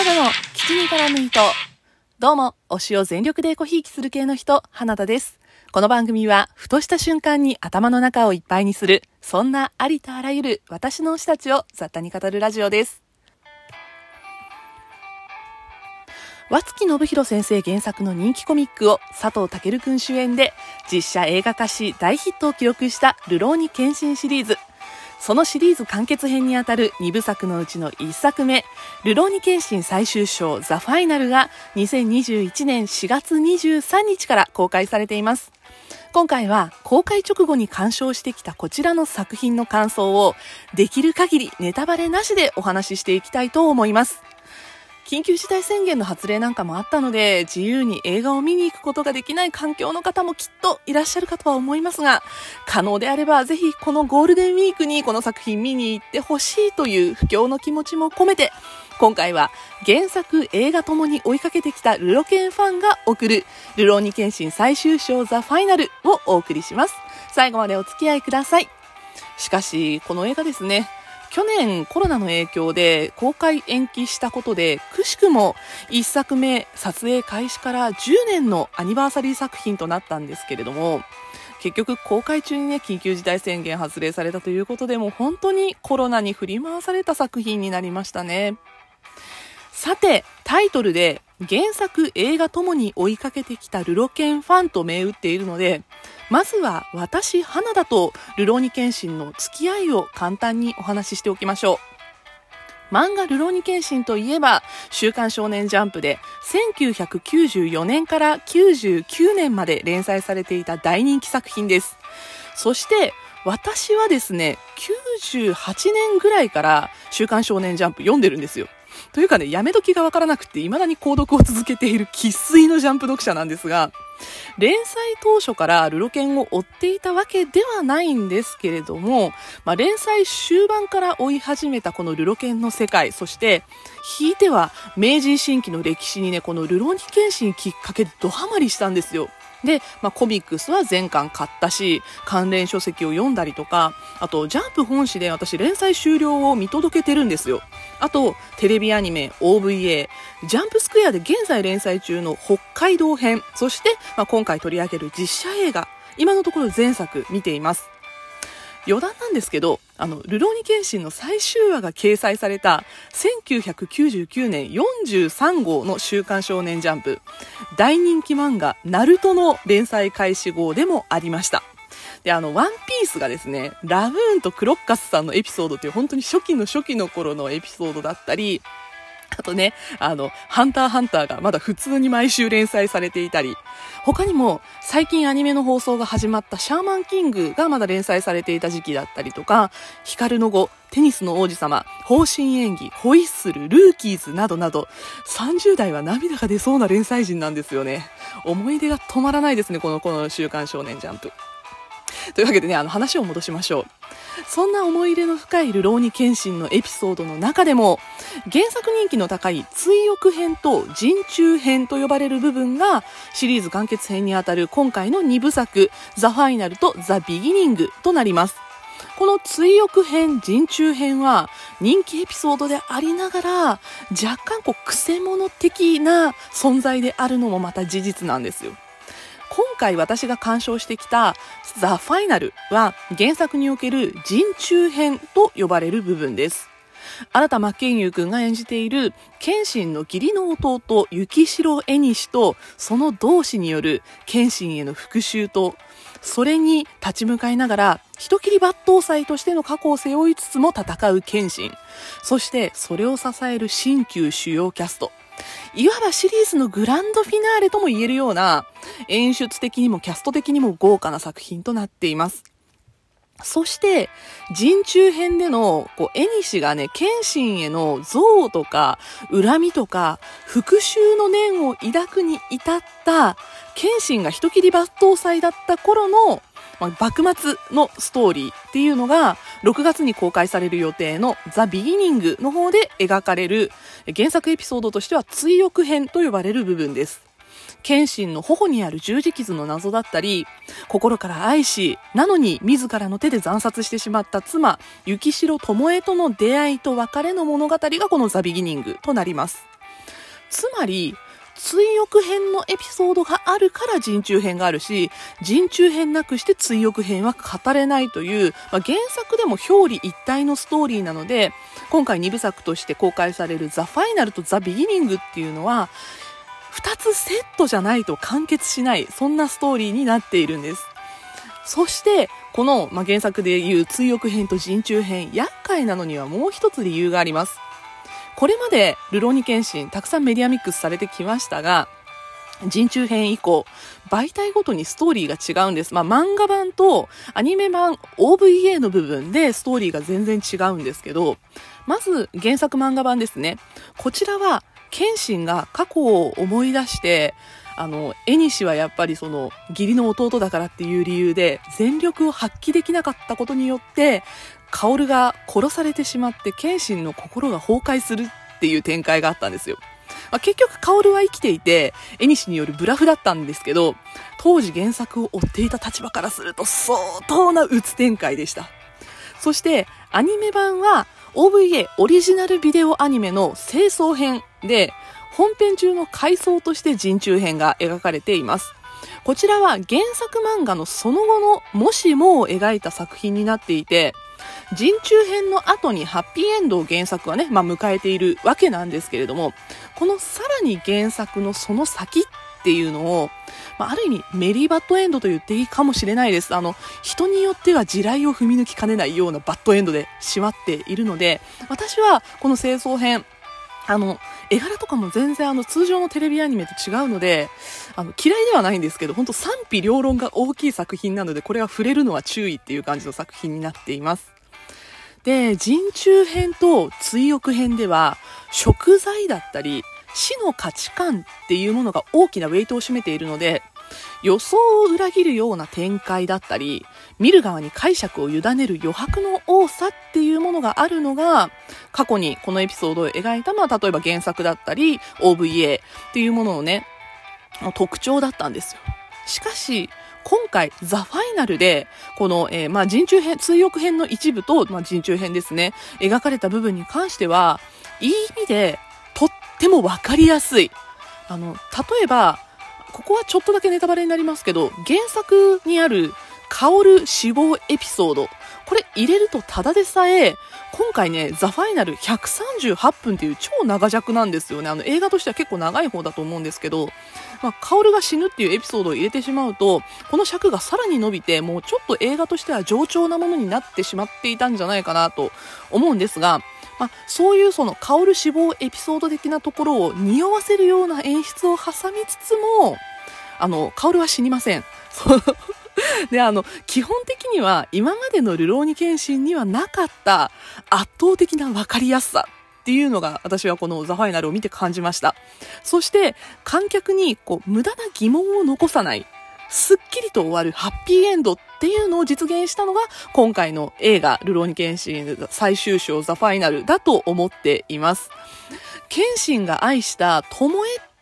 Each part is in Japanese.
ナダの基地に絡む糸。どうも、推しを全力でコひいきする系の人、花田です。この番組は、ふとした瞬間に頭の中をいっぱいにする、そんなありとあらゆる私の推したちを雑多に語るラジオです。和月信弘先生原作の人気コミックを佐藤健くん主演で実写映画化し大ヒットを記録したルローニケンシンシリーズ。そのシリーズ完結編にあたる2部作のうちの1作目、ルローニケンシン最終章ザ・ファイナルが2021年4月23日から公開されています。今回は公開直後に鑑賞してきたこちらの作品の感想をできる限りネタバレなしでお話ししていきたいと思います。緊急事態宣言の発令なんかもあったので、自由に映画を見に行くことができない環境の方もきっといらっしゃるかとは思いますが、可能であればぜひこのゴールデンウィークにこの作品見に行ってほしいという不況の気持ちも込めて、今回は原作映画ともに追いかけてきたルロケンファンが送る、ルローニケンシン最終章ザ・ファイナルをお送りします。最後までお付き合いください。しかし、この映画ですね、去年コロナの影響で公開延期したことで、くしくも1作目撮影開始から10年のアニバーサリー作品となったんですけれども、結局公開中にね、緊急事態宣言発令されたということで、もう本当にコロナに振り回された作品になりましたね。さて、タイトルで原作映画ともに追いかけてきたルロケンファンと銘打っているので、まずは私、花田とルローニケンシンの付き合いを簡単にお話ししておきましょう。漫画ルローニケンシンといえば、週刊少年ジャンプで1994年から99年まで連載されていた大人気作品です。そして、私はですね、98年ぐらいから週刊少年ジャンプ読んでるんですよ。というかね、やめ時がわからなくて、未だに購読を続けている喫水のジャンプ読者なんですが、連載当初からルロケンを追っていたわけではないんですけれども、まあ、連載終盤から追い始めたこのルロケンの世界、そして、ひいては明治維新期の歴史にね、このルロニケンシンきっかけでドハマりしたんですよ。で、まあ、コミックスは全巻買ったし、関連書籍を読んだりとか、あと、ジャンプ本誌で私連載終了を見届けてるんですよ。あと、テレビアニメ、OVA、ジャンプスクエアで現在連載中の北海道編、そして、まあ、今回取り上げる実写映画、今のところ前作見ています。余談なんですけど、あの、ルローニケンシンの最終話が掲載された1999年43号の週刊少年ジャンプ、大人気漫画、ナルトの連載開始号でもありました。で、あの、ワンピースがですね、ラブーンとクロッカスさんのエピソードっていう本当に初期の初期の頃のエピソードだったり、あとね、あの、ハンターハンターがまだ普通に毎週連載されていたり、他にも最近アニメの放送が始まったシャーマンキングがまだ連載されていた時期だったりとか、ヒカルの語、テニスの王子様、方針演技、ホイッスル、ルーキーズなどなど、30代は涙が出そうな連載人なんですよね。思い出が止まらないですね、この、この週刊少年ジャンプ。というわけでね、あの話を戻しましょう。そんな思い入れの深いルローニケンシンのエピソードの中でも、原作人気の高い追憶編と人中編と呼ばれる部分がシリーズ完結編にあたる今回の2部作、ザ・ファイナルとザ・ビギニングとなります。この追憶編、人中編は人気エピソードでありながら若干こう癖者的な存在であるのもまた事実なんですよ。今回私が鑑賞してきたザ・ファイナルは原作における人中編と呼ばれる部分です。新田真剣佑君が演じている謙信の義理の弟、雪城絵西とその同志による謙信への復讐と、それに立ち向かいながら、人切り抜刀斎としての過去を背負いつつも戦う謙信。そしてそれを支える新旧主要キャスト。いわばシリーズのグランドフィナーレとも言えるような、演出的にもキャスト的にも豪華な作品となっています。そして、人中編での、こう、絵西がね、謙信への憎悪とか、恨みとか、復讐の念を抱くに至った、謙信が人切り抜刀斎だった頃のまあ、幕末のストーリーっていうのが、6月に公開される予定のザ・ビギニングの方で描かれる、原作エピソードとしては追憶編と呼ばれる部分です。謙信の頬にある十字傷の謎だったり、心から愛し、なのに自らの手で惨殺してしまった妻、雪城智恵との出会いと別れの物語がこのザ・ビギニングとなります。つまり、追憶編のエピソードがあるから人中編があるし、人中編なくして追憶編は語れないという、まあ、原作でも表裏一体のストーリーなので、今回2部作として公開されるザ・ファイナルとザ・ビギニングっていうのは、2つセットじゃないと完結しない、そんなストーリーになっているんです。そして、この、まあ、原作でいう追憶編と人中編、厄介なのにはもう一つ理由があります。これまで、ルローニケンシン、たくさんメディアミックスされてきましたが、人中編以降、媒体ごとにストーリーが違うんです。まあ、漫画版とアニメ版 OVA の部分でストーリーが全然違うんですけど、まず原作漫画版ですね。こちらは、謙信が過去を思い出して、あの、絵西はやっぱりその、義理の弟だからっていう理由で、全力を発揮できなかったことによって、薫が殺されてしまって謙信の心が崩壊するっていう展開があったんですよ。まあ、結局薫は生きていて、絵西によるブラフだったんですけど、当時原作を追っていた立場からすると相当な鬱展開でした。そして、アニメ版は OVA オリジナルビデオアニメの清掃編で、本編中の回想として人中編が描かれています。こちらは原作漫画のその後のもしもを描いた作品になっていて、人中編の後にハッピーエンドを原作はね、まあ、迎えているわけなんですけれども、このさらに原作のその先っていうのを、まあ、ある意味メリーバッドエンドと言っていいかもしれないです。あの、人によっては地雷を踏み抜きかねないようなバッドエンドでしまっているので、私はこの清掃編、あの、絵柄とかも全然あの通常のテレビアニメと違うので、あの嫌いではないんですけど、本当賛否両論が大きい作品なので、これは触れるのは注意っていう感じの作品になっています。で、人中編と追憶編では、食材だったり、死の価値観っていうものが大きなウェイトを占めているので、予想を裏切るような展開だったり、見る側に解釈を委ねる余白の多さっていうものがあるのが、過去にこのエピソードを描いた、まあ、例えば原作だったり、OVA っていうもののね、特徴だったんですよ。しかし、今回、ザ・ファイナルで、この、えー、まあ、人中編、通訳編の一部と、まあ、人中編ですね、描かれた部分に関しては、いい意味で、とってもわかりやすい。あの、例えば、ここはちょっとだけネタバレになりますけど、原作にある薫死亡エピソード。これ入れるとただでさえ、今回ね、ザ・ファイナル138分っていう超長尺なんですよね。あの映画としては結構長い方だと思うんですけど、まあ、薫が死ぬっていうエピソードを入れてしまうと、この尺がさらに伸びて、もうちょっと映画としては冗長なものになってしまっていたんじゃないかなと思うんですが、まあ、そういうその薫死亡エピソード的なところを匂わせるような演出を挟みつつも、あの、薫は死にません。で、あの、基本的には今までのルローニケンシンにはなかった圧倒的な分かりやすさっていうのが私はこのザ・ファイナルを見て感じました。そして観客にこう無駄な疑問を残さない、すっきりと終わるハッピーエンドっていうのを実現したのが今回の映画ルローニケンシン最終章ザ・ファイナルだと思っています。ケンシンが愛した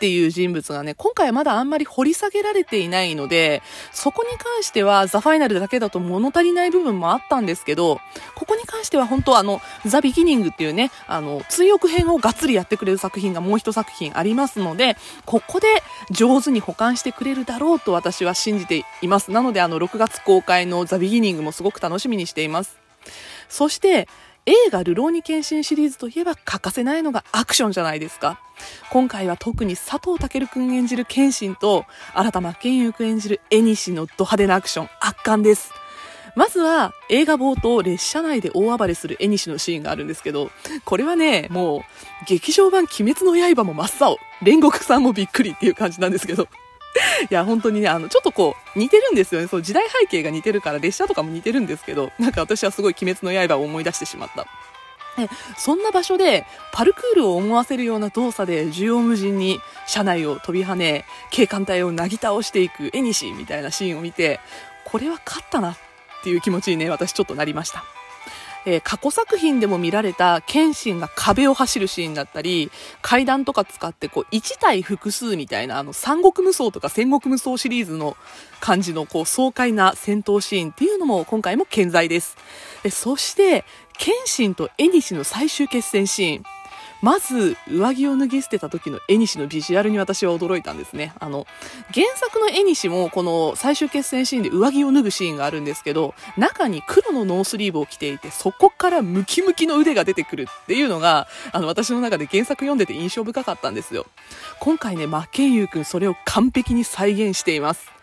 っていう人物がね、今回はまだあんまり掘り下げられていないので、そこに関してはザ・ファイナルだけだと物足りない部分もあったんですけど、ここに関しては本当あの、ザ・ビギニングっていうね、あの、追憶編をがっつりやってくれる作品がもう一作品ありますので、ここで上手に保管してくれるだろうと私は信じています。なのであの、6月公開のザ・ビギニングもすごく楽しみにしています。そして、映画ルローニケンシリーズといえば欠かせないのがアクションじゃないですか。今回は特に佐藤健くん演じる謙信と新田真剣佑くん演じる絵西のド派手なアクション圧巻です。まずは映画冒頭列車内で大暴れする絵西のシーンがあるんですけど、これはね、もう劇場版鬼滅の刃も真っ青、煉獄さんもびっくりっていう感じなんですけど、いや、本当にね、あの、ちょっとこう、似てるんですよね。そう、時代背景が似てるから、列車とかも似てるんですけど、なんか私はすごい鬼滅の刃を思い出してしまった。そんな場所でパルクールを思わせるような動作で縦横無尽に車内を飛び跳ね警官隊をなぎ倒していく絵西みたいなシーンを見てこれは勝ったなっていう気持ちにね私ちょっとなりましたえー、過去作品でも見られた謙信が壁を走るシーンだったり、階段とか使ってこう1体複数みたいなあの三国無双とか戦国無双シリーズの感じのこう爽快な戦闘シーンっていうのも今回も健在です。でそして、謙信と縁西の最終決戦シーン。まず、上着を脱ぎ捨てた時の絵西のビジュアルに私は驚いたんですね。あの、原作の縁もこの最終決戦シーンで上着を脱ぐシーンがあるんですけど、中に黒のノースリーブを着ていて、そこからムキムキの腕が出てくるっていうのが、あの、私の中で原作読んでて印象深かったんですよ。今回ね、マッケンユー君それを完璧に再現しています。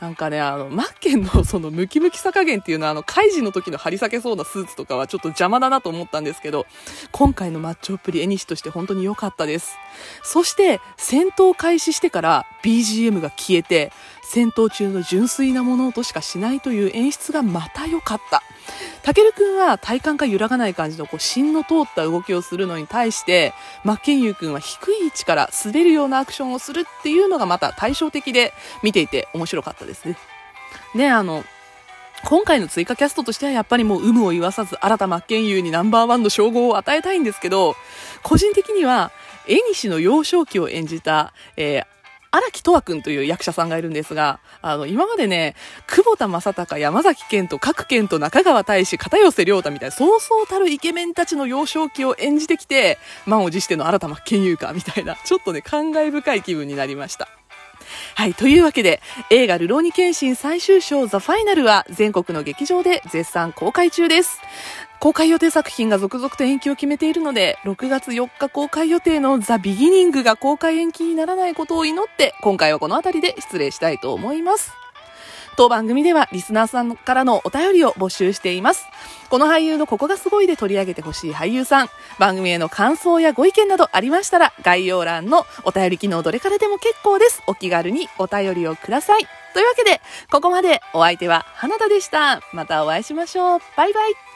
なんかね、あの、マッケンのそのムキムキさ加減っていうのは、あの、カイジの時の張り裂けそうなスーツとかはちょっと邪魔だなと思ったんですけど、今回のマッチョっぷり縁として本当に良かったです。そして、戦闘開始してから BGM が消えて、戦闘中の純粋な物音しかしないという演出がまた良かった。たけるくんは体幹が揺らがない感じのこう芯の通った動きをするのに対して、マッケンユーくんは低い位置から滑るようなアクションをするっていうのがまた対照的で見ていて面白かったですね。で、あの、今回の追加キャストとしてはやっぱりもう有無を言わさず新田真剣佑にナンバーワンの称号を与えたいんですけど、個人的には、絵西の幼少期を演じた、えー、荒木とわくんという役者さんがいるんですが、あの、今までね、久保田正孝、山崎健と各健と中川大志、片寄良太みたいな、そうそうたるイケメンたちの幼少期を演じてきて、満を持しての新た真剣佑か、みたいな、ちょっとね、感慨深い気分になりました。はい、というわけで、映画、ルローニケンシン最終章ザ・ファイナルは全国の劇場で絶賛公開中です。公開予定作品が続々と延期を決めているので、6月4日公開予定のザ・ビギニングが公開延期にならないことを祈って、今回はこの辺りで失礼したいと思います。当番組ではリスナーさんからのお便りを募集しています。この俳優のここがすごいで取り上げてほしい俳優さん、番組への感想やご意見などありましたら、概要欄のお便り機能どれからでも結構です。お気軽にお便りをください。というわけで、ここまでお相手は花田でした。またお会いしましょう。バイバイ。